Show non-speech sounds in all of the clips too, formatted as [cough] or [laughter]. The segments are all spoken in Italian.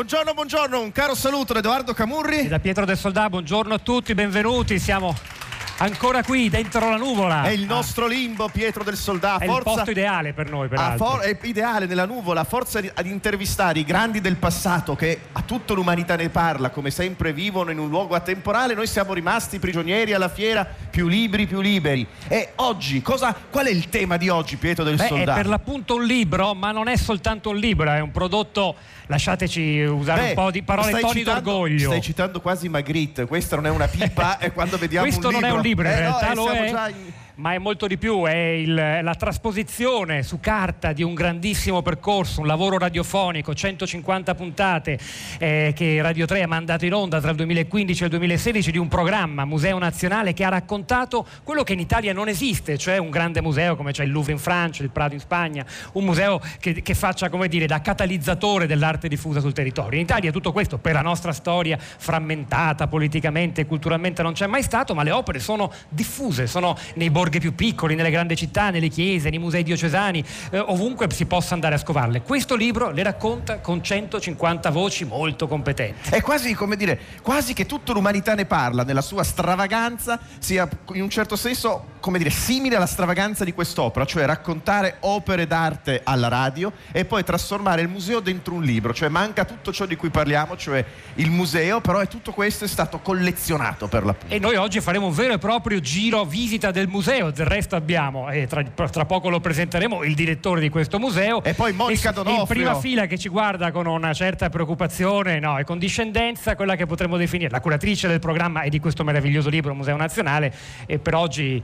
Buongiorno, buongiorno, un caro saluto da Edoardo E Camurri. da Pietro del Soldà, buongiorno a tutti, benvenuti. Siamo ancora qui dentro la nuvola. È il nostro limbo, Pietro del Soldà. È il Forza posto ideale per noi, peraltro. for- è ideale nella nuvola, forza ad intervistare i grandi del passato che a tutta l'umanità ne parla, come sempre vivono in un luogo atemporale. Noi siamo rimasti prigionieri alla fiera, più liberi, più liberi. E oggi, cosa, qual è il tema di oggi, Pietro del Beh, è Soldà? per l'appunto un libro, ma non è soltanto un libro, è un prodotto, lasciateci usare Beh, un po' di parole stai toni citando- d'orgoglio. Stai citando quasi Magritte, questa non è una pipa [laughs] e quando vediamo Questo un non libro... è un libro, in Eh, realtà lo è, ma è molto di più, è il- la trasposizione su carta di un grandissimo percorso, un lavoro radiofonico, 150 puntate eh, che Radio 3 ha mandato in onda tra il 2015 e il 2016 di un programma Museo Nazionale che ha raccontato quello che in Italia non esiste, cioè un grande museo come c'è il Louvre in Francia, il Prado in Spagna, un museo che, che faccia come dire da catalizzatore dell'arte diffusa sul territorio. In Italia tutto questo per la nostra storia frammentata politicamente e culturalmente non c'è mai stato, ma le opere sono diffuse, sono nei borghi più piccoli, nelle grandi città, nelle chiese, nei musei diocesani, eh, ovunque si possa andare a scovarle. Questo libro le racconta con 150 voci molto competenti. È quasi come dire, quasi che tutta l'umanità ne parla nella sua stravaganza, sia in un certo senso, come dire, simile alla stravaganza di quest'opera, cioè raccontare opere d'arte alla radio e poi trasformare il museo dentro un libro, cioè manca tutto ciò di cui parliamo, cioè il museo, però è tutto questo è stato collezionato per l'appunto. E noi oggi faremo un vero e proprio giro visita del museo. Del resto abbiamo, e tra, tra poco lo presenteremo, il direttore di questo museo. E poi Monica Donofrio. in prima fila che ci guarda con una certa preoccupazione no, e condiscendenza, quella che potremmo definire la curatrice del programma e di questo meraviglioso libro Museo Nazionale. E per oggi.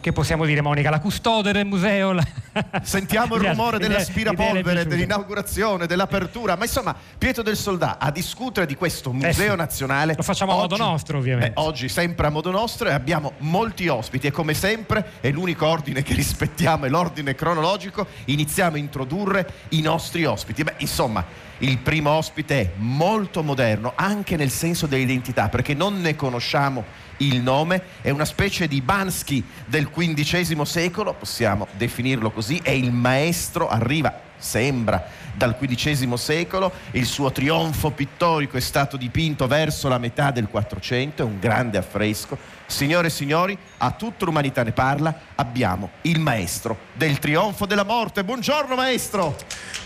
Che possiamo dire Monica? La custode del museo? la- [laughs] Sentiamo il rumore dell'aspirapolvere, dell'inaugurazione, dell'apertura, ma insomma Pietro del Soldà a discutere di questo museo Eh sì. nazionale. Lo facciamo a modo nostro, ovviamente. Eh, oggi sempre a modo nostro e abbiamo molti ospiti e come sempre è l'unico ordine che rispettiamo, è l'ordine cronologico, iniziamo a introdurre i nostri ospiti. Beh, insomma, il primo ospite è molto moderno anche nel senso dell'identità perché non ne conosciamo il nome, è una specie di Bansky del XV secolo, possiamo definirlo così, è il maestro, arriva, sembra, dal XV secolo, il suo trionfo pittorico è stato dipinto verso la metà del 400, è un grande affresco. Signore e signori, a tutta l'umanità ne parla, abbiamo il maestro del trionfo della morte. Buongiorno maestro!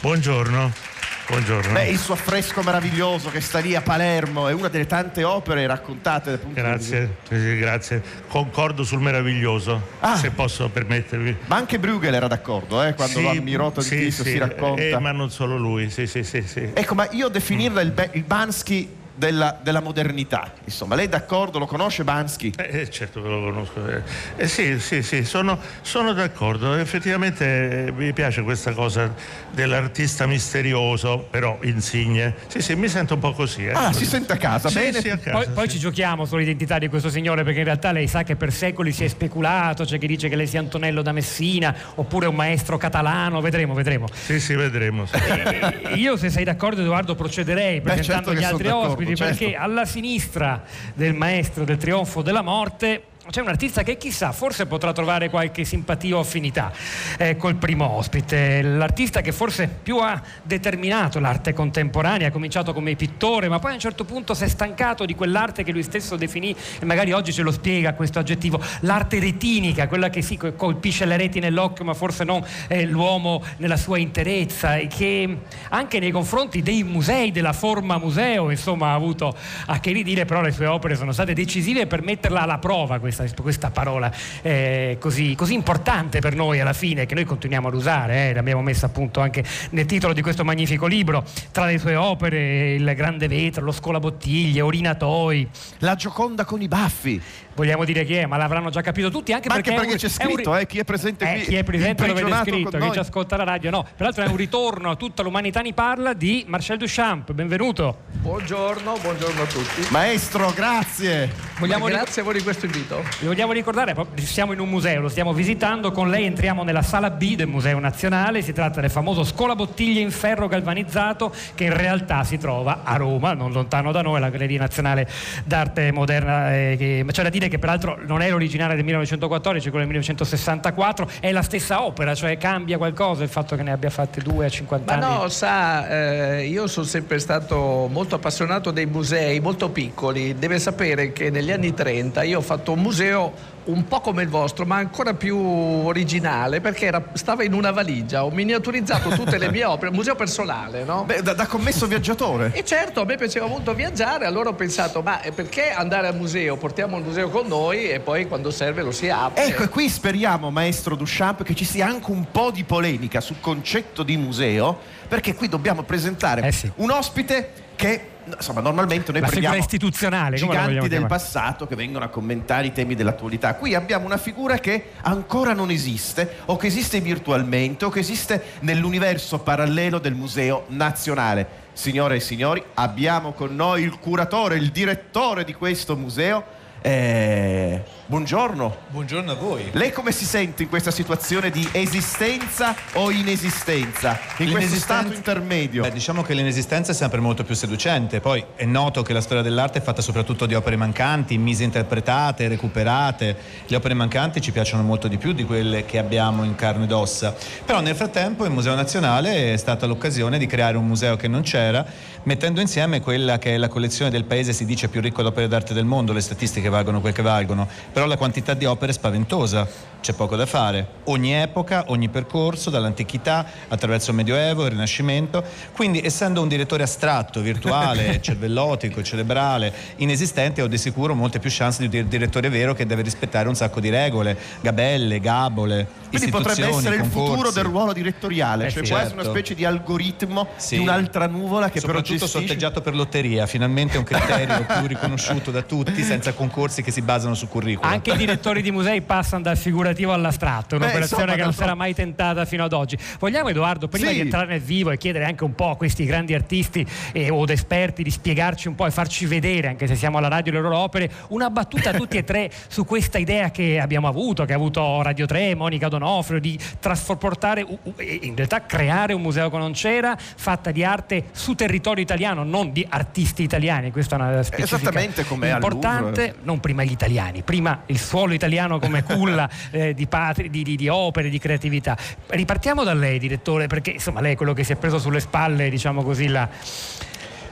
Buongiorno. Buongiorno. Beh, il suo affresco meraviglioso che sta lì a Palermo è una delle tante opere raccontate punto di Grazie, sì, sì, grazie. Concordo sul meraviglioso, Ah. se posso permettervi. Ma anche Bruegel era d'accordo, eh, quando Sì, lo ammirò di sì, Tizio sì, si racconta. eh, ma non solo lui, sì, sì, sì, sì. Ecco, ma io definirla il, Be- il Bansky della, della modernità, insomma, lei è d'accordo? Lo conosce Bansky? Eh, eh, certo che lo conosco. eh. Eh, sì, sì, sì, sono, sono d'accordo. Effettivamente eh, mi piace questa cosa dell'artista misterioso, però insigne. Sì, sì, mi sento un po' così. eh. Ah, si sente a casa, Sì, bene. sì, a casa, Poi, poi sì. ci giochiamo sull'identità di questo signore perché in realtà lei sa che per secoli si è speculato, c'è chi dice che lei sia Antonello da Messina oppure un maestro catalano, vedremo, vedremo. Sì, sì, vedremo. sì. E io se sei d'accordo Edoardo procederei presentando certo che gli altri d'accordo, certo. perché alla sinistra del maestro del trionfo della morte c'è un artista che chissà, forse potrà trovare qualche simpatia o affinità eh, col primo ospite. L'artista che forse più ha determinato l'arte contemporanea, ha cominciato come pittore, ma poi a un certo punto si è stancato di quell'arte che lui stesso definì, e magari oggi ce lo spiega questo aggettivo, l'arte retinica, quella che si colpisce le reti nell'occhio, ma forse non eh, l'uomo nella sua interezza, e che anche nei confronti dei musei, della forma museo, insomma, ha avuto a che ridire, però le sue opere sono state decisive per metterla alla prova questa importanza, questa parola eh, così, così, importante per noi alla fine, che noi continuiamo ad usare, eh, l'abbiamo messa appunto anche nel titolo di questo magnifico libro, tra le sue opere Il Grande Vetro, Lo Scolabottiglie, Orinatoi. La Gioconda con i baffi vogliamo dire chi è, ma l'avranno già capito tutti, anche ma perché, anche perché c'è scritto, eh, chi è presente eh, qui. Chi è presente lo vede scritto, chi ci ascolta la radio, no. Peraltro è un ritorno a tutta l'umanità ne parla di Marcel Duchamp, benvenuto. Buongiorno, buongiorno a tutti. Maestro, grazie. Vogliamo grazie a voi di questo invito. Vi vogliamo ricordare, siamo in un museo, lo stiamo visitando, con lei entriamo nella sala B del Museo Nazionale, si tratta del famoso scolabottiglie in ferro galvanizzato che in realtà si trova a Roma, non lontano da noi, la Galleria Nazionale d'Arte Moderna, eh, che, c'è da dire che peraltro non è l'originale del 1914, quello del 1964, è la stessa opera, cioè cambia qualcosa il fatto che ne abbia fatte due a 50 Ma anni? no, sa, eh, io sono sempre stato molto appassionato dei musei, molto piccoli, deve sapere che negli anni 30 io ho fatto un museo un po' come il vostro, ma ancora più originale, perché era, stava in una valigia, ho miniaturizzato tutte le mie opere, museo personale, no? Beh, da, da, commesso viaggiatore. E certo, a me piaceva molto viaggiare, allora ho pensato, ma perché andare al museo? Portiamo il museo con noi e poi quando serve lo si apre. Ecco, e qui speriamo, maestro Duchamp, che ci sia anche un po' di polemica sul concetto di museo, perché qui dobbiamo presentare eh sì. un ospite che insomma, normalmente noi la prendiamo istituzionale, giganti del chiamare? passato che vengono a commentare i temi dell'attualità. Qui abbiamo una figura che ancora non esiste, o che esiste virtualmente, o che esiste nell'universo parallelo del Museo Nazionale. Signore e signori, abbiamo con noi il curatore, il direttore di questo museo. Eh, buongiorno. Buongiorno a voi. Lei come si sente in questa situazione di esistenza o inesistenza? In questo stato intermedio? Beh, diciamo che l'inesistenza è sempre molto più seducente. Poi è noto che la storia dell'arte è fatta soprattutto di opere mancanti, misinterpretate, recuperate. Le opere mancanti ci piacciono molto di più di quelle che abbiamo in carne ed ossa. Però nel frattempo il Museo Nazionale è stata l'occasione di creare un museo che non c'era, mettendo insieme quella che è la collezione del paese si dice più ricco d'opere d'arte del mondo, le statistiche valgono quel che valgono, però la quantità di opere è spaventosa c'è poco da fare. Ogni epoca, ogni percorso, dall'antichità attraverso il Medioevo, il Rinascimento. Quindi, essendo un direttore astratto, virtuale, [laughs] cervellotico, cerebrale, inesistente, ho di sicuro molte più chance di un direttore vero che deve rispettare un sacco di regole, gabelle, gabole. Quindi potrebbe essere concorsi. il futuro del ruolo direttoriale, Eh cioè sì, quasi certo. una specie di algoritmo Sì. di un'altra nuvola che però Soprattutto gestisce... sorteggiato per lotteria, finalmente un criterio [laughs] più riconosciuto da tutti, senza concorsi che si basano su curriculum. Anche i direttori di musei passano dal figurativo all'astratto, Beh, un'operazione insomma, che non era mai tentata fino ad oggi. Vogliamo Edoardo, prima Sì. di entrare nel vivo e chiedere anche un po' a questi grandi artisti eh, o esperti di spiegarci un po' e farci vedere, anche se siamo alla radio, le loro opere, una battuta a tutti e tre [laughs] su questa idea che abbiamo avuto, che ha avuto Radio 3, Monica Donofrio, di trasportare, in realtà creare un museo che non c'era, fatta di arte su territorio italiano, non di artisti italiani. Questa è una specifica Esattamente come importante non prima gli italiani, prima il suolo italiano come culla [laughs] eh, di, patri- di- di- di opere, di creatività. Ripartiamo da lei, direttore, perché insomma lei è quello che si è preso sulle spalle, diciamo così, la,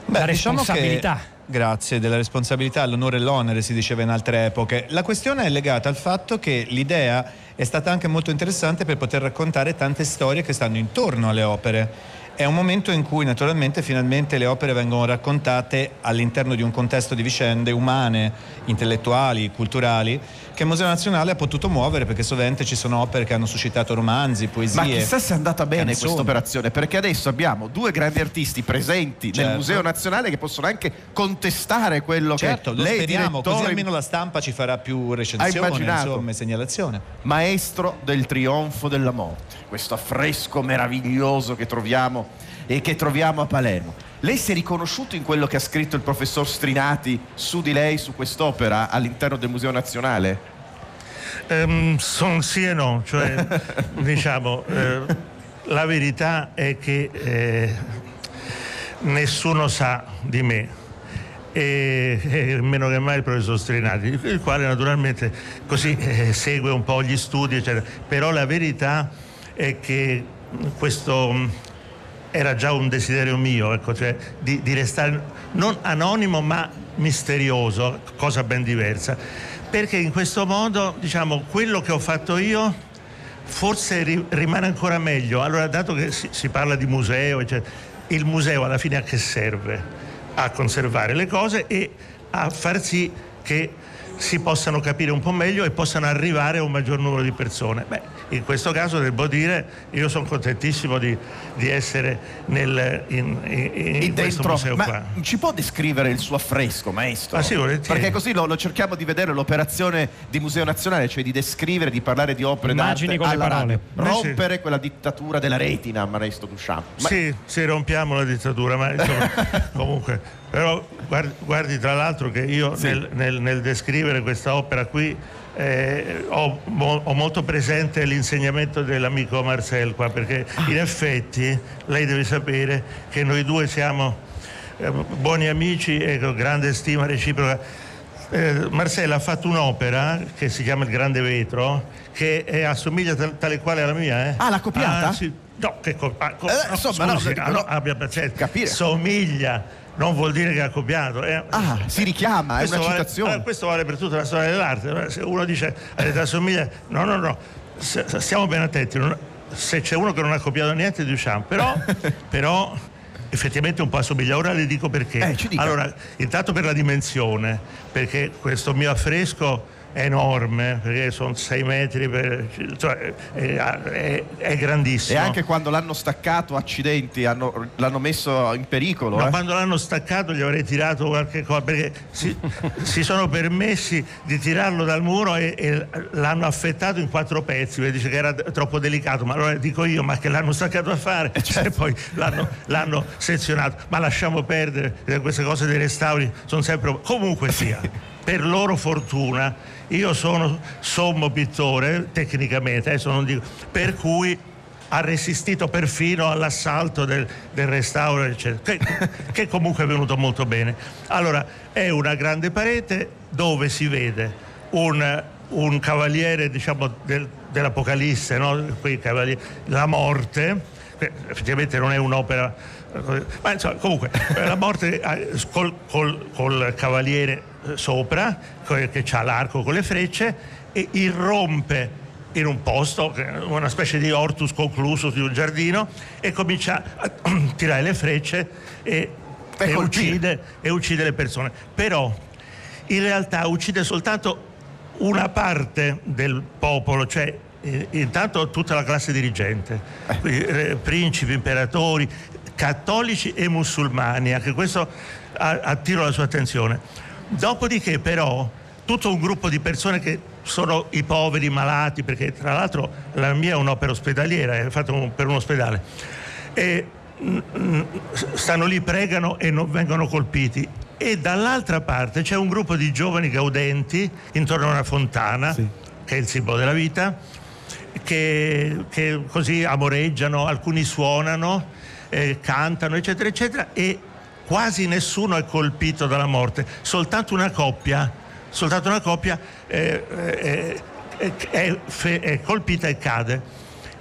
Beh, la diciamo responsabilità. che- grazie, della responsabilità, l'onore e l'onere si diceva in altre epoche. La questione è legata al fatto che l'idea è stata anche molto interessante per poter raccontare tante storie che stanno intorno alle opere. È un momento in cui naturalmente finalmente le opere vengono raccontate all'interno di un contesto di vicende umane, intellettuali, culturali, che il Museo Nazionale ha potuto muovere perché sovente ci sono opere che hanno suscitato romanzi, poesie. Ma chissà se è andata bene canzoni. questa operazione, perché adesso abbiamo due grandi artisti presenti nel Certo. Museo Nazionale che possono anche contestare quello Certo, che lo lei speriamo, così direttore, almeno la stampa ci farà più recensione, insomma, segnalazione. maestro del trionfo della morte, questo affresco meraviglioso che troviamo e che troviamo a Palermo. Lei si è riconosciuto in quello che ha scritto il professor Strinati su di lei, su quest'opera all'interno del Museo Nazionale? Ehm, son sì e no, cioè [laughs] diciamo eh, la verità è che eh, nessuno sa di me e, e meno che mai il professor Strinati, il quale naturalmente così eh, segue un po' gli studi, eccetera. però la verità è che questo era già un desiderio mio, ecco, cioè di, di restare non anonimo ma misterioso, cosa ben diversa, perché in questo modo, diciamo, quello che ho fatto io forse ri- rimane ancora meglio. Allora, dato che si, si parla di museo, eccetera, il museo alla fine a che serve? A conservare le cose e a far sì che si possano capire un po' meglio e possano arrivare a un maggior numero di persone. Beh, in questo caso devo dire, io sono contentissimo di, di essere nel, in, in, in questo dentro, museo ma qua. ci può descrivere il suo affresco, maestro? Ah, sì. Perché così lo, lo cerchiamo di vedere l'operazione di Museo Nazionale, cioè di descrivere, di parlare di opere Immagini d'arte con le alla parole. radio. Eh, sì. Rompere quella dittatura della retina, maestro Duchamp. Ma- Sì, sì, rompiamo la dittatura, ma insomma, [laughs] comunque. Però guardi, guardi, tra l'altro che io nel, nel- nel descrivere questa opera qui eh, ho, mo- ho molto presente l'insegnamento dell'amico Marcel qua, perché in effetti lei deve sapere che noi due siamo eh, buoni amici e con grande stima reciproca. Eh, Marcella ha fatto un'opera che si chiama Il Grande Vetro, che è- assomiglia tal- tale quale alla mia. Eh? Ah, l'ha copiata? Ah, sì. No, che co- ah, co- Eh, no, insomma, no, scusi, dico, ah, no, no. abbia pazienza. Capire. Somiglia, non vuol dire che ha copiato. eh. Ah, si richiama, è una vale- citazione. allora, questo vale per tutta la storia dell'arte. Se uno dice eh, somiglia, no, no, no, S- stiamo ben attenti. se c'è uno che non ha copiato niente, Duchamp, però, [laughs] però effettivamente un po' assomiglia. Ora le dico perché. Eh, allora, intanto per la dimensione, perché questo mio affresco enorme, perché sono 6 metri, per, cioè, è, è- è grandissimo. E anche quando l'hanno staccato, accidenti, hanno- l'hanno messo in pericolo. Ma eh. quando l'hanno staccato gli avrei tirato qualche cosa perché si, [laughs] si sono permessi di tirarlo dal muro e, e l'hanno affettato in quattro pezzi perché dice che era troppo delicato ma allora dico io ma che l'hanno staccato a fare e poi l'hanno, l'hanno sezionato ma lasciamo perdere eh, queste cose dei restauri sono sempre comunque sia [laughs] per loro fortuna io sono sommo pittore tecnicamente adesso non dico per cui ha resistito perfino all'assalto del, del restauro, eccetera, che, [laughs] che comunque è venuto molto bene. Allora, è una grande parete dove si vede un, un cavaliere, diciamo, del- dell'Apocalisse, no? La morte, effettivamente non è un'opera, ma insomma, comunque, eh, la morte eh, col, col- col cavaliere eh, sopra, che ha l'arco con le frecce, e irrompe in un posto, una specie di hortus conclusus di un giardino, e comincia a [clears throat] tirare le frecce e, E uccide, e uccide le persone. Però in realtà uccide soltanto una parte del popolo, cioè intanto tutta la classe dirigente, eh, principi, imperatori, cattolici e musulmani, anche questo attiro la sua attenzione. Dopodiché però tutto un gruppo di persone che sono i poveri, i malati, perché tra l'altro la mia è un'opera ospedaliera, è fatta per un ospedale, e stanno lì, pregano e non vengono colpiti. E dall'altra parte c'è un gruppo di giovani gaudenti intorno a una fontana, che è il simbolo della vita, che, che così amoreggiano, alcuni suonano, eh, cantano, eccetera, eccetera, e quasi nessuno è colpito dalla morte, soltanto una coppia, soltanto una coppia eh, eh, eh, è, è colpita e cade.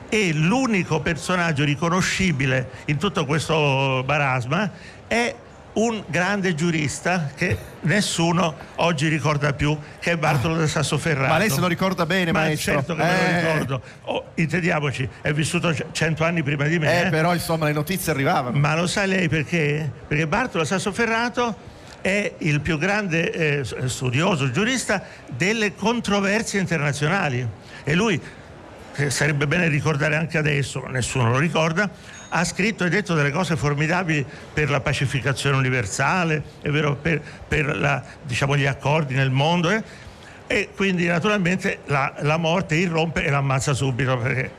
E l'unico personaggio riconoscibile in tutto questo marasma è un grande giurista che nessuno oggi ricorda più, che è Bartolo del Sassoferrato. Ma lei se lo ricorda bene, Ma maestro. certo che me Eh. lo ricordo. Oh, intendiamoci, è vissuto cento anni prima di me. Eh, eh. però insomma le notizie arrivavano. Ma lo sa lei perché? Perché Bartolo Sassoferrato è il più grande eh, studioso, giurista delle controversie internazionali. E lui, che sarebbe bene ricordare anche adesso, nessuno lo ricorda, ha scritto e detto delle cose formidabili per la pacificazione universale, vero, per, per la- diciamo, gli accordi nel mondo. eh. E quindi naturalmente la, la morte irrompe e l'ammazza subito perché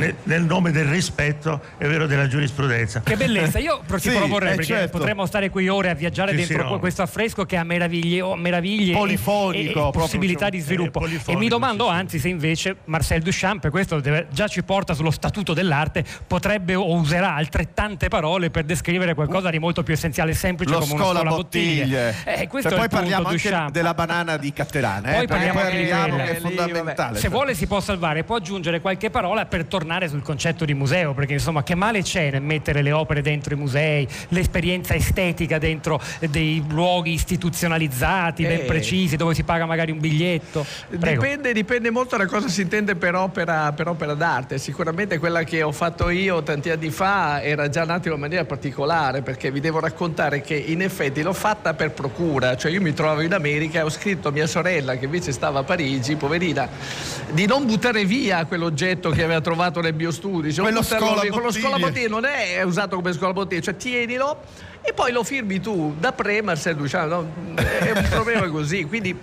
nel, nel nome del rispetto, è vero, della giurisprudenza. Che bellezza, io [laughs] Sì, proporrei eh, perché certo. potremmo stare qui ore a viaggiare Sì, dentro sì, no. questo affresco che ha meraviglie, oh, meraviglie e- Polifonico, e, e possibilità diciamo, di sviluppo. eh, e polifonico, mi domando sì, sì. anzi se invece Marcel Duchamp, e questo deve- già ci porta sullo statuto dell'arte, potrebbe o userà altrettante parole per descrivere qualcosa di molto più essenziale e semplice Lo come una scola scola bottiglie. Eh, questo Se è poi il punto, parliamo anche Duchamp. della banana di Catterana, eh, Poi parliamo poi quella. che è fondamentale. Se vuole si può salvare, può aggiungere qualche parola per tornare tornare sul concetto di museo, perché insomma che male c'è nel mettere le opere dentro i musei, l'esperienza estetica dentro dei luoghi istituzionalizzati, ben Eh. precisi, dove si paga magari un biglietto. Dipende, dipende molto da cosa si intende per opera, per opera d'arte. Sicuramente quella che ho fatto io tanti anni fa era già nata in una maniera particolare perché vi devo raccontare che in effetti l'ho fatta per procura. Cioè io mi trovavo in America e ho scritto a mia sorella che invece stava a Parigi, poverina, di non buttare via quell'oggetto che aveva trovato nel mio studio. Dice, non Quello scola quello bottiglie. scolabottiglie non è usato come scolabottiglie, cioè tienilo e poi lo firmi tu da pre Marcel Duchamp. no? È un problema così. Quindi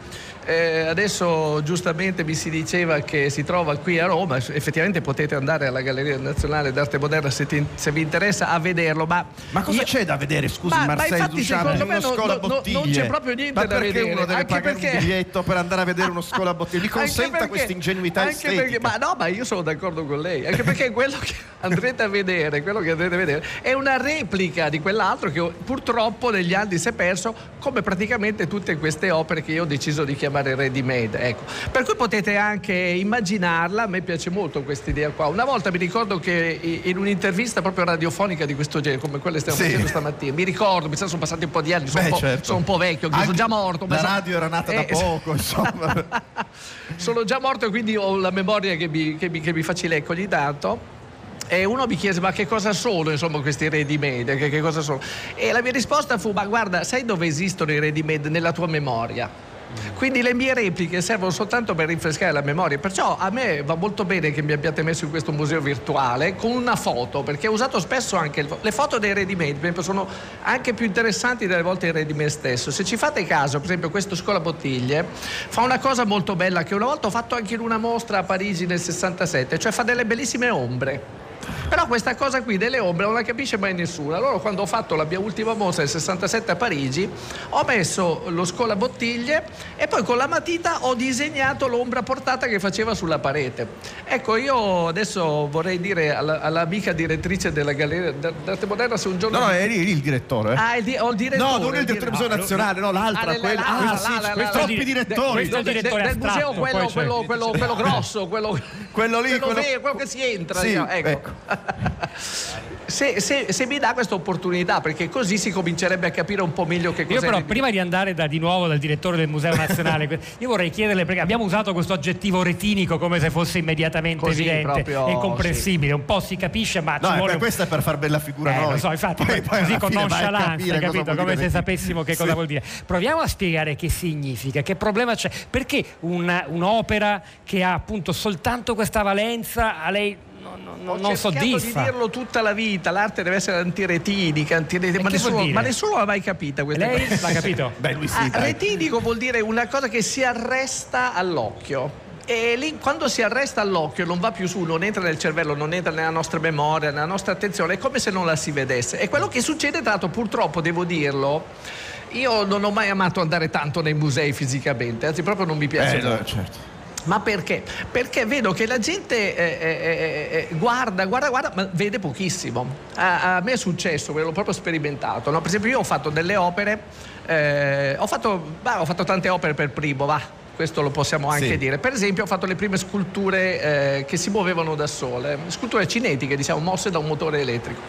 eh, adesso giustamente mi si diceva che si trova qui a Roma, effettivamente potete andare alla Galleria Nazionale d'Arte Moderna se, ti- se vi interessa a vederlo, ma, Ma cosa io- c'è da vedere, scusi, Ma- ma Marcel infatti, Duchamp secondo me non- c'è proprio niente Ma da perché vedere, uno deve anche pagare perché- un biglietto per andare a vedere uno scola bottiglie? Mi [laughs] consenta perché- questa ingenuità estetica. perché- ma no, ma io sono d'accordo con lei, anche perché quello che [laughs] andrete a vedere, quello che andrete a vedere è una replica di quell'altro che purtroppo negli anni si è perso, come praticamente tutte queste opere che io ho deciso di chiamare ready made. Ecco. Per cui potete anche immaginarla, a me piace molto questa idea qua. Una volta mi ricordo che in un'intervista proprio radiofonica di questo genere, come quella che stiamo Sì. facendo stamattina, mi ricordo, mi sa sono passati un po' di anni, sono, Beh, un, po', certo. sono un po' vecchio, sono Anche già morto. La sono- radio era nata da Eh, poco, insomma. [laughs] sono già morto e quindi ho la memoria che mi, che mi, che mi facilecco ogni tanto. E uno mi chiese ma che cosa sono insomma questi ready made? Che, che cosa sono? E la mia risposta fu ma guarda sai dove esistono i ready made? Nella tua memoria. Quindi le mie repliche servono soltanto per rinfrescare la memoria, perciò a me va molto bene che mi abbiate messo in questo museo virtuale con una foto, perché ho usato spesso anche il- le foto dei esempio, sono anche più interessanti delle volte il ready made stesso. Se ci fate caso, per esempio questo Scola Bottiglie fa una cosa molto bella che una volta ho fatto anche in una mostra a Parigi nel 67, cioè fa delle bellissime ombre. Però questa cosa qui delle ombre non la capisce mai nessuno. Allora quando ho fatto la mia ultima mostra nel 67 a Parigi, ho messo lo scola bottiglie e poi con la matita ho disegnato l'ombra portata che faceva sulla parete. Ecco, io adesso vorrei dire alla- all'amica direttrice della Galleria d'Arte Moderna se un giorno... No, no, eri lì il direttore. Ah, il di- ho il direttore. No, non il direttore del museo nazionale, no, l'altra, Ah, quella. Ah, sì, questi l'altra. troppi direttori. è del- del museo quello, poi c'è- quello, quello, quello grosso, quello, Quello lì, quello- vero, quello che si entra. Sì, diciamo, ecco. ecco. Se, se- se mi dà questa opportunità, perché così si comincerebbe a capire un po' meglio che Io cos'è. però prima di andare da- di nuovo dal direttore del Museo Nazionale, [laughs] io vorrei chiederle, perché abbiamo usato questo aggettivo retinico come se fosse immediatamente Così, evidente proprio, e incomprensibile, un po' si capisce ma No, ci eh, vuole... beh, questa è per far bella figura Eh, noi. lo so, infatti, Poi- poi così con nonchalance, cosa capito? Come se sapessimo che cosa Sì. vuol dire. Proviamo a spiegare che significa, che problema c'è. Perché una- un'opera che ha appunto soltanto questa valenza a lei non, non- Ho soddisfa? di dirlo tutta la vita, l'arte deve essere antiretinica, antiretinica ma, nessuno, ma nessuno l'ha mai capita questa Lei cosa. l'ha capito? [laughs] Beh, lui sì, Ah, retinico vuol dire una cosa che si arresta all'occhio. E lì quando si arresta all'occhio non va più su, non entra nel cervello, non entra nella nostra memoria, nella nostra attenzione, è come se non la si vedesse. E quello che succede, tra l'altro, purtroppo devo dirlo, io non ho mai amato andare tanto nei musei fisicamente, anzi proprio non mi piace. Eh, no, certo. Ma perché? Perché vedo che la gente eh, eh, eh, eh, guarda, guarda, guarda, ma vede pochissimo. A, a me è successo, l'ho proprio sperimentato. no? Per esempio, io ho fatto delle opere, eh, ho, fatto, bah, ho fatto tante opere per primo, va. Questo lo possiamo anche Sì. dire. Per esempio, ho fatto le prime sculture eh, che si muovevano da sole, sculture cinetiche, diciamo, mosse da un motore elettrico.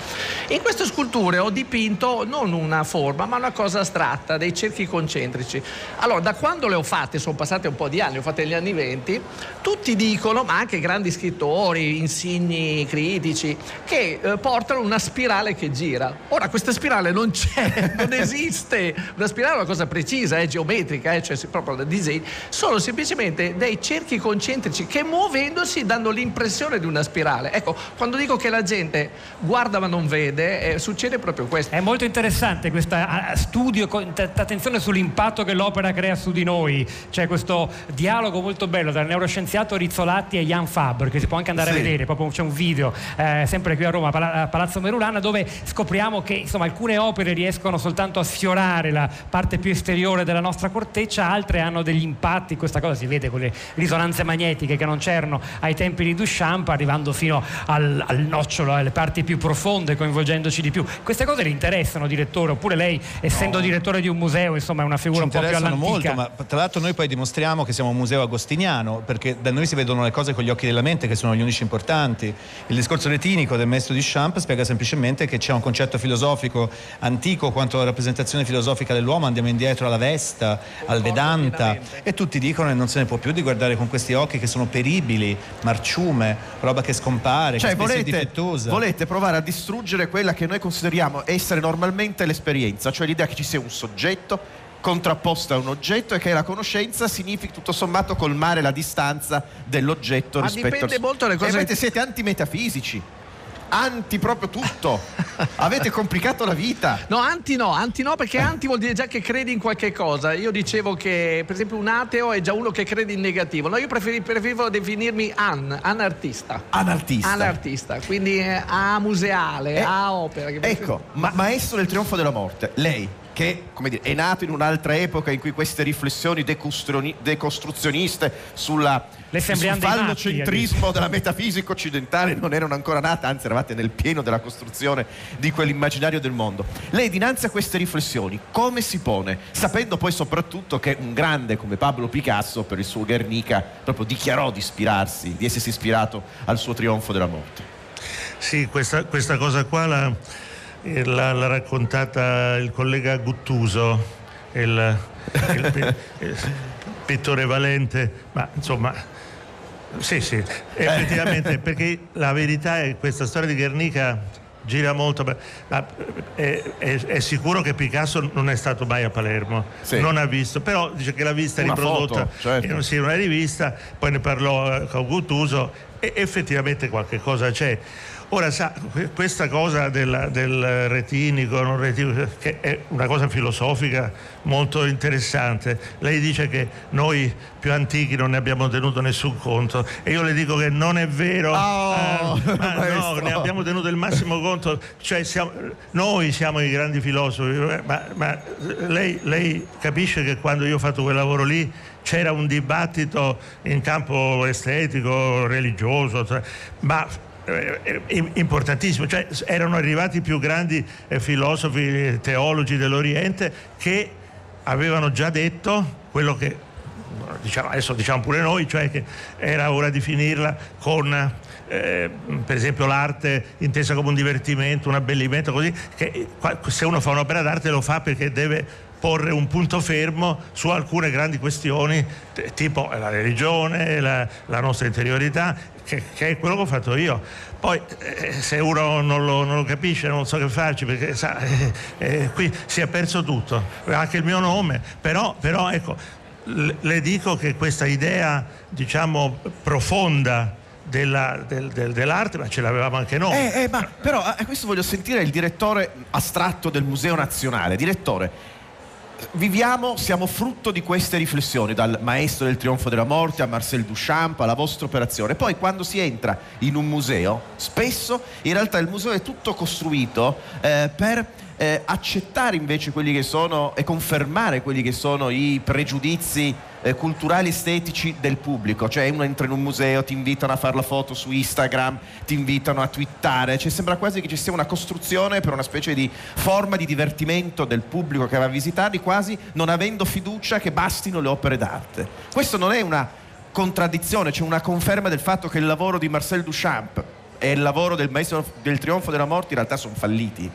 In queste sculture ho dipinto non una forma, ma una cosa astratta, dei cerchi concentrici. Allora, da quando le ho fatte, sono passati un po' di anni, le ho fatte negli anni 20, tutti dicono, ma anche grandi scrittori, insigni critici, che eh, portano una spirale che gira. Ora, questa spirale non c'è, [laughs] non esiste. Una spirale è una cosa precisa, è geometrica, eh, cioè proprio da disegno. Sono semplicemente dei cerchi concentrici che muovendosi danno l'impressione di una spirale. Ecco, quando dico che la gente guarda ma non vede, eh, succede proprio questo. È molto interessante questo studio, con t- attenzione sull'impatto che l'opera crea su di noi. C'è questo dialogo molto bello tra il neuroscienziato Rizzolatti e Jan Faber, che si può anche andare Sì. a vedere, proprio c'è un video eh, sempre qui a Roma, a Palazzo Merulana, dove scopriamo che insomma, alcune opere riescono soltanto a sfiorare la parte più esteriore della nostra corteccia, altre hanno degli impatti infatti questa cosa si vede con le risonanze magnetiche che non c'erano ai tempi di Duchamp, arrivando fino al, al nocciolo, alle parti più profonde, coinvolgendoci di più. Queste cose le interessano, direttore, oppure lei, essendo no. direttore di un museo, insomma, è una figura un po' più all'antica. molto, ma tra l'altro noi poi dimostriamo che siamo un museo agostiniano, perché da noi si vedono le cose con gli occhi della mente, che sono gli unici importanti. Il discorso retinico del maestro Duchamp spiega semplicemente che c'è un concetto filosofico antico quanto alla rappresentazione filosofica dell'uomo, andiamo indietro alla Vesta, al Vedanta, e tutti dicono che non se ne può più di guardare con questi occhi che sono peribili, marciume, roba che scompare, cioè, che volete, è difettosa. Volete provare a distruggere quella che noi consideriamo essere normalmente l'esperienza, cioè l'idea che ci sia un soggetto contrapposta a un oggetto e che la conoscenza significa tutto sommato colmare la distanza dell'oggetto Ma rispetto dipende al... molto dalle cose E avete, siete antimetafisici anti proprio tutto. [laughs] Avete complicato la vita. No, anti no, anti no, perché anti vuol dire già che credi in qualche cosa. Io dicevo che, per esempio, un ateo è già uno che crede in negativo. No, io preferi, preferivo definirmi an, anartista. Anartista. Anartista, quindi eh, a museale, Eh, a opera. Ecco, ma maestro del trionfo della morte, lei che come dire, è nato in un'altra epoca in cui queste riflessioni decostruzioni- decostruzioniste sulla, sul dei matti, fallocentrismo della metafisica occidentale non erano ancora nate, anzi eravate nel pieno della costruzione di quell'immaginario del mondo. Lei dinanzi a queste riflessioni come si pone? Sapendo poi soprattutto che un grande come Pablo Picasso per il suo Guernica proprio dichiarò di ispirarsi, di essersi ispirato al suo trionfo della morte. Sì, questa, questa cosa qua eh, l'ha- l'ha raccontata il collega Guttuso, il, il pi- il [laughs] pittore valente, ma insomma, sì, sì, effettivamente, [laughs] perché la verità è che questa storia di Guernica gira molto, ma- ma è, è- è sicuro che Picasso non è stato mai a Palermo, Sì. non ha visto, però dice che l'ha vista Una riprodotta foto, certo. in sì, una rivista, poi ne parlò eh, con Guttuso e effettivamente qualche cosa c'è. Ora sa, que- questa cosa della- del retinico, non retinico, che è una cosa filosofica molto interessante. Lei dice che noi più antichi non ne abbiamo tenuto nessun conto e io le dico che non è vero. Oh, Eh, ma no, ne abbiamo tenuto il massimo conto, cioè siamo- noi siamo i grandi filosofi, eh, ma, ma lei, lei capisce che quando io ho fatto quel lavoro lì c'era un dibattito in campo estetico, religioso, cioè, ma importantissimo, cioè erano arrivati i più grandi eh, filosofi, eh, teologi dell'Oriente che avevano già detto quello che diciamo, adesso diciamo pure noi, cioè che era ora di finirla con eh, per esempio l'arte intesa come un divertimento, un abbellimento, così, che se uno fa un'opera d'arte lo fa perché deve porre un punto fermo su alcune grandi questioni, t- tipo la religione, la, la nostra interiorità, che, che è quello che ho fatto io. Poi eh, se uno non lo, non lo capisce non so che farci perché sa, eh, eh, qui si è perso tutto, anche il mio nome, però, però ecco, le le dico che questa idea diciamo profonda della- del- del- dell'arte, ma ce l'avevamo anche noi. Eh, eh, ma però a questo voglio sentire il direttore astratto del Museo Nazionale. Direttore, viviamo, siamo frutto di queste riflessioni, dal maestro del trionfo della morte a Marcel Duchamp, alla vostra operazione. Poi quando si entra in un museo, spesso in realtà il museo è tutto costruito eh, per eh, accettare invece quelli che sono e confermare quelli che sono i pregiudizi eh, culturali estetici del pubblico, cioè uno entra in un museo, ti invitano a fare la foto su Instagram, ti invitano a twittare, cioè sembra quasi che ci sia una costruzione per una specie di forma di divertimento del pubblico che va a visitarli, quasi non avendo fiducia che bastino le opere d'arte. Questo non è una contraddizione, c'è una conferma del fatto che il lavoro di Marcel Duchamp e il lavoro del maestro del trionfo della morte in realtà sono falliti.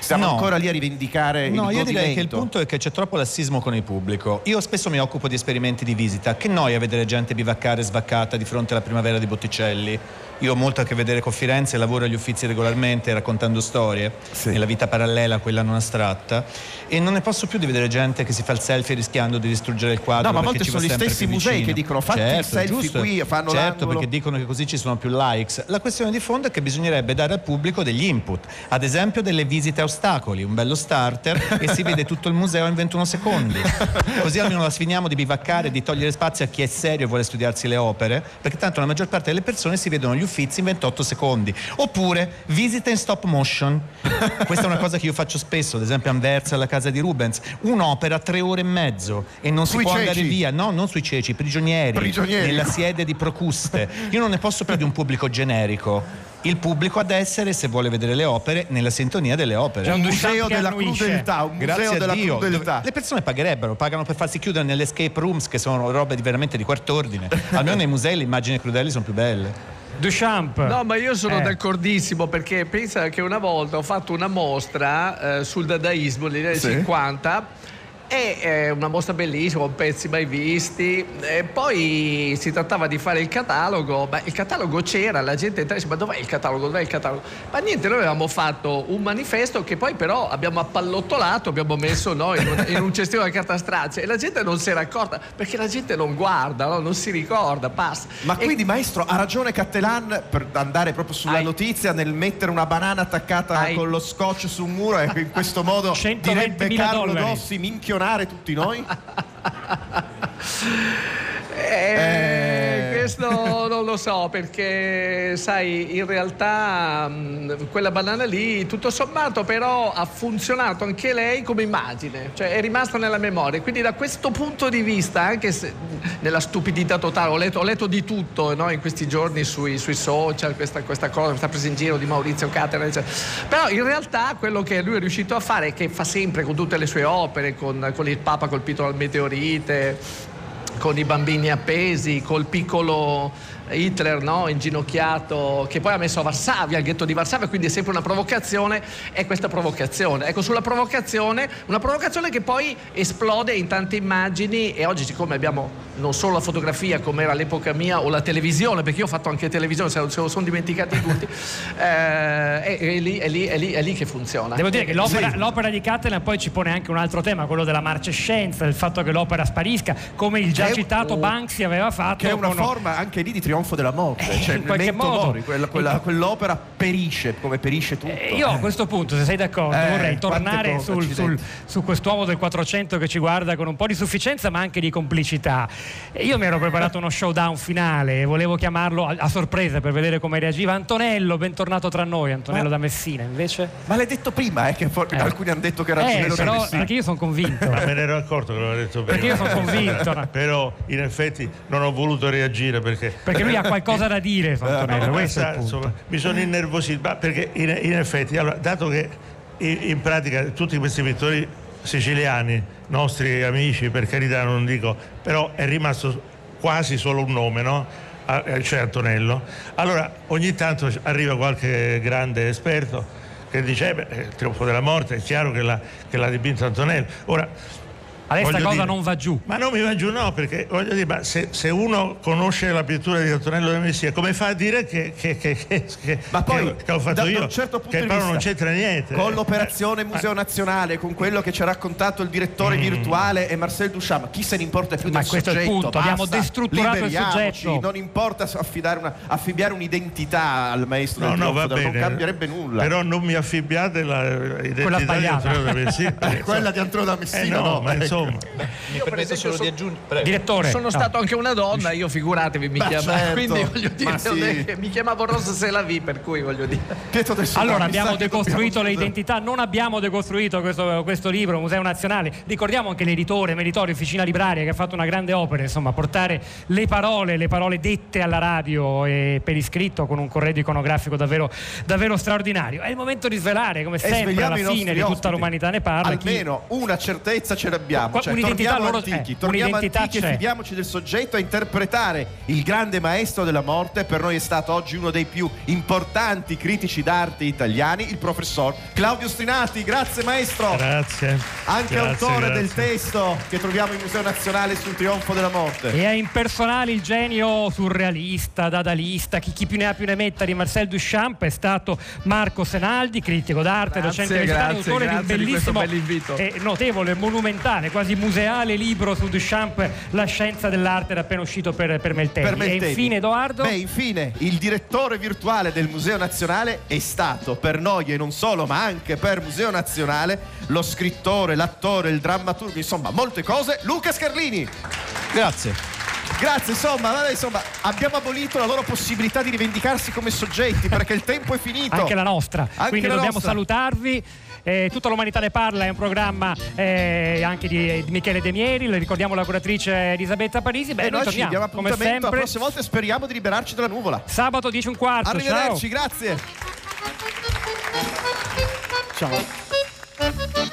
Stiamo No. ancora lì a rivendicare No, il io direi che il punto è che c'è troppo lassismo con il pubblico. Io spesso mi occupo di esperimenti di visita. Che noia vedere gente bivaccare svaccata di fronte alla primavera di Botticelli. Io ho molto a che vedere con Firenze, lavoro agli uffizi regolarmente raccontando storie, Sì. nella vita parallela, quella non astratta, e non ne posso più di vedere gente che si fa il selfie rischiando di distruggere il quadro. No, ma a volte sono gli stessi musei vicino. che dicono, "Fatti il certo, selfie giusto, qui, fanno Certo, l'angolo." perché dicono che così ci sono più likes. La questione di fondo è che bisognerebbe dare al pubblico degli input, ad esempio delle visite a ostacoli, un bello starter e si vede tutto il museo in 21 secondi. Così almeno la sfiniamo di bivaccare, di togliere spazio a chi è serio e vuole studiarsi le opere, perché tanto la maggior parte delle persone si vedono gli Uffizi in 28 secondi. Oppure visita in stop motion. Questa è una cosa che io faccio spesso, ad esempio a Anversa, alla casa di Rubens. Un'opera tre ore e mezzo e non Sui si può ceci? andare via. No, non sui ceci, prigionieri. Prigionieri. Nella siede di Procuste. Io non ne posso più di un pubblico generico. Il pubblico ad essere, se vuole vedere le opere, nella sintonia delle opere. C'è un museo della annuisce. crudeltà, un Grazie museo della Dio. crudeltà. Le persone pagherebbero, pagano per farsi chiudere nelle escape rooms che sono robe di veramente di quarto ordine. Almeno nei musei le immagini crudeli sono più belle. Duchamp. No, ma io sono Eh. d'accordissimo perché pensa che una volta ho fatto una mostra eh, sul dadaismo negli anni Sì. 50 e è una mostra bellissima, con pezzi mai visti. E poi si trattava di fare il catalogo, ma il catalogo c'era, la gente entrava e diceva: Ma dov'è il catalogo? Dov'è il catalogo? Ma niente, noi avevamo fatto un manifesto che poi però abbiamo appallottolato, abbiamo messo noi in, un- in un cestino da carta straccia e la gente non si era accorta perché la gente non guarda, no? non si ricorda, passa. Ma E- quindi, maestro, ha ragione Cattelan per andare proprio sulla Ai. notizia nel mettere una banana attaccata Ai. con lo scotch su un muro e in questo modo [laughs] 120.000 direbbe Carlo dollari. Dossi minchionare tutti noi? [laughs] Eh, questo non lo so perché sai in realtà mh, quella banana lì tutto sommato però ha funzionato anche lei come immagine cioè è rimasta nella memoria quindi da questo punto di vista anche se nella stupidità totale ho letto, ho letto di tutto no, in questi giorni sui, sui social questa, questa cosa questa presa in giro di Maurizio Catena eccetera. però in realtà quello che lui è riuscito a fare che fa sempre con tutte le sue opere con, con il Papa colpito dal meteorite con i bambini appesi, col piccolo Hitler no? inginocchiato che poi ha messo a Varsavia, al ghetto di Varsavia, quindi è sempre una provocazione, è questa provocazione. Ecco, sulla provocazione, una provocazione che poi esplode in tante immagini e oggi siccome abbiamo non solo la fotografia come era all'epoca mia o la televisione, perché io ho fatto anche televisione, se lo sono dimenticati tutti, [laughs] eh, è, è lì, è, lì, è, lì, è lì che funziona. Devo dire che l'opera, Sì. l'opera di Catalan poi ci pone anche un altro tema, quello della marcescenza, del fatto che l'opera sparisca, come il già citato Banksy aveva fatto. Che è una con- forma anche lì di trionfo della morte. Eh, cioè, in qualche modo. mori, quella- quella- quell'opera perisce come perisce tutto. Eh, Io a questo punto, se sei d'accordo, Eh, vorrei tornare cose, sul- sul- su quest'uomo del 400 che ci guarda con un po' di sufficienza ma anche di complicità. Io mi ero preparato uno showdown finale e volevo chiamarlo a, a sorpresa per vedere come reagiva. Antonello, bentornato tra noi, Antonello Ma- da Messina invece. Ma l'hai detto prima, eh, che for- Eh. alcuni hanno detto che era Eh, Giulio però Rossi. perché io sono convinto. Ma me ne ero accorto che l'aveva detto prima. Perché io sono convinto? Però in effetti non ho voluto reagire perché. Perché lui ha qualcosa da dire, su Antonello, No, questo è il punto. mi sono innervosito, ma perché in, in effetti, allora, dato che in, in pratica tutti questi pittori siciliani, nostri amici, per carità non dico, però è rimasto quasi solo un nome, no? Ah, eh, Cioè Antonello. Allora ogni tanto arriva qualche grande esperto che dice, eh beh, il trionfo della morte, è chiaro che l'ha, che l'ha dipinto Antonello. Ora, Adesso sta voglio cosa dire- non va giù. ma non mi va giù, no, perché voglio dire, ma se, se uno conosce la pittura di Antonello de Messia, come fa a dire che, che, che, che, che- Ma poi, che, che ho fatto da, da io? un certo punto che di però vista, non c'entra niente. Con l'operazione Museo Nazionale, con quello che ci ha raccontato il direttore Mm. virtuale e Marcel Duchamp, chi se ne importa più Ma del questo è il punto, abbiamo destrutturato il soggetto. Non importa affidare una, affibbiare un'identità al maestro No, del no, va bene. non cambierebbe nulla. Però non mi affibbiate l'identità [laughs] Quella di. Antonello de Messia. Eh, quella di Antonio da Messina, Eh no, no, ma ecco. Insomma. Mi permetto solo di aggiungere. Direttore. Sono no. stato anche una donna, io figuratevi mi chiamavo, [laughs] certo. quindi voglio dire, sì. che mi chiamavo Rosa Selavi, per cui voglio dire. Pietro Allora abbiamo decostruito le identità, non abbiamo decostruito questo, questo libro, Museo Nazionale. Ricordiamo anche l'editore, meritorio, Officina Libraria, che ha fatto una grande opera, insomma, portare le parole, le parole dette alla radio e per iscritto con un corredo iconografico davvero, davvero straordinario. È il momento di svelare, come E sempre, alla fine di tutta ospiti. l'umanità ne parla. chi- Almeno una certezza ce l'abbiamo. Qua- Cioè, un'identità torniamo loro- antichi, eh, torniamo un'identità antichi e c'è. fidiamoci del soggetto a interpretare il grande maestro della morte. Per noi è stato oggi uno dei più importanti critici d'arte italiani, il professor Claudio Strinati. Grazie maestro. Grazie. Anche Grazie, autore grazie. del testo che troviamo in Museo Nazionale sul trionfo della morte. E a impersonare il genio surrealista, dadalista, chi, chi più ne ha più ne metta di Marcel Duchamp è stato Marco Senaldi, critico d'arte, Grazie, docente universitario, grazie, autore di un bellissimo e notevole, monumentale, quasi museale libro su Duchamp, La scienza dell'arte, era appena uscito per, per Meltelli. Per Meltelli. E infine Edoardo... Beh, infine, il direttore virtuale del Museo Nazionale è stato per noi e non solo, ma anche per Museo Nazionale, lo scrittore, l'attore, il drammaturgo, insomma, molte cose, Luca Scarlini. Grazie. Grazie, insomma, vabbè, insomma, abbiamo abolito la loro possibilità di rivendicarsi come soggetti perché il tempo è finito. Anche la nostra. Anche Quindi la dobbiamo nostra. salutarvi. Eh, tutta l'umanità ne parla, è un programma eh, anche di, di Michele De Mieri, le ricordiamo la curatrice Elisabetta Parisi. Beh, e noi noi ci diamo come appuntamento la sempre. prossima volta speriamo di liberarci dalla nuvola. Sabato 10 e un quarto. Arrivederci, ciao. grazie. Ciao.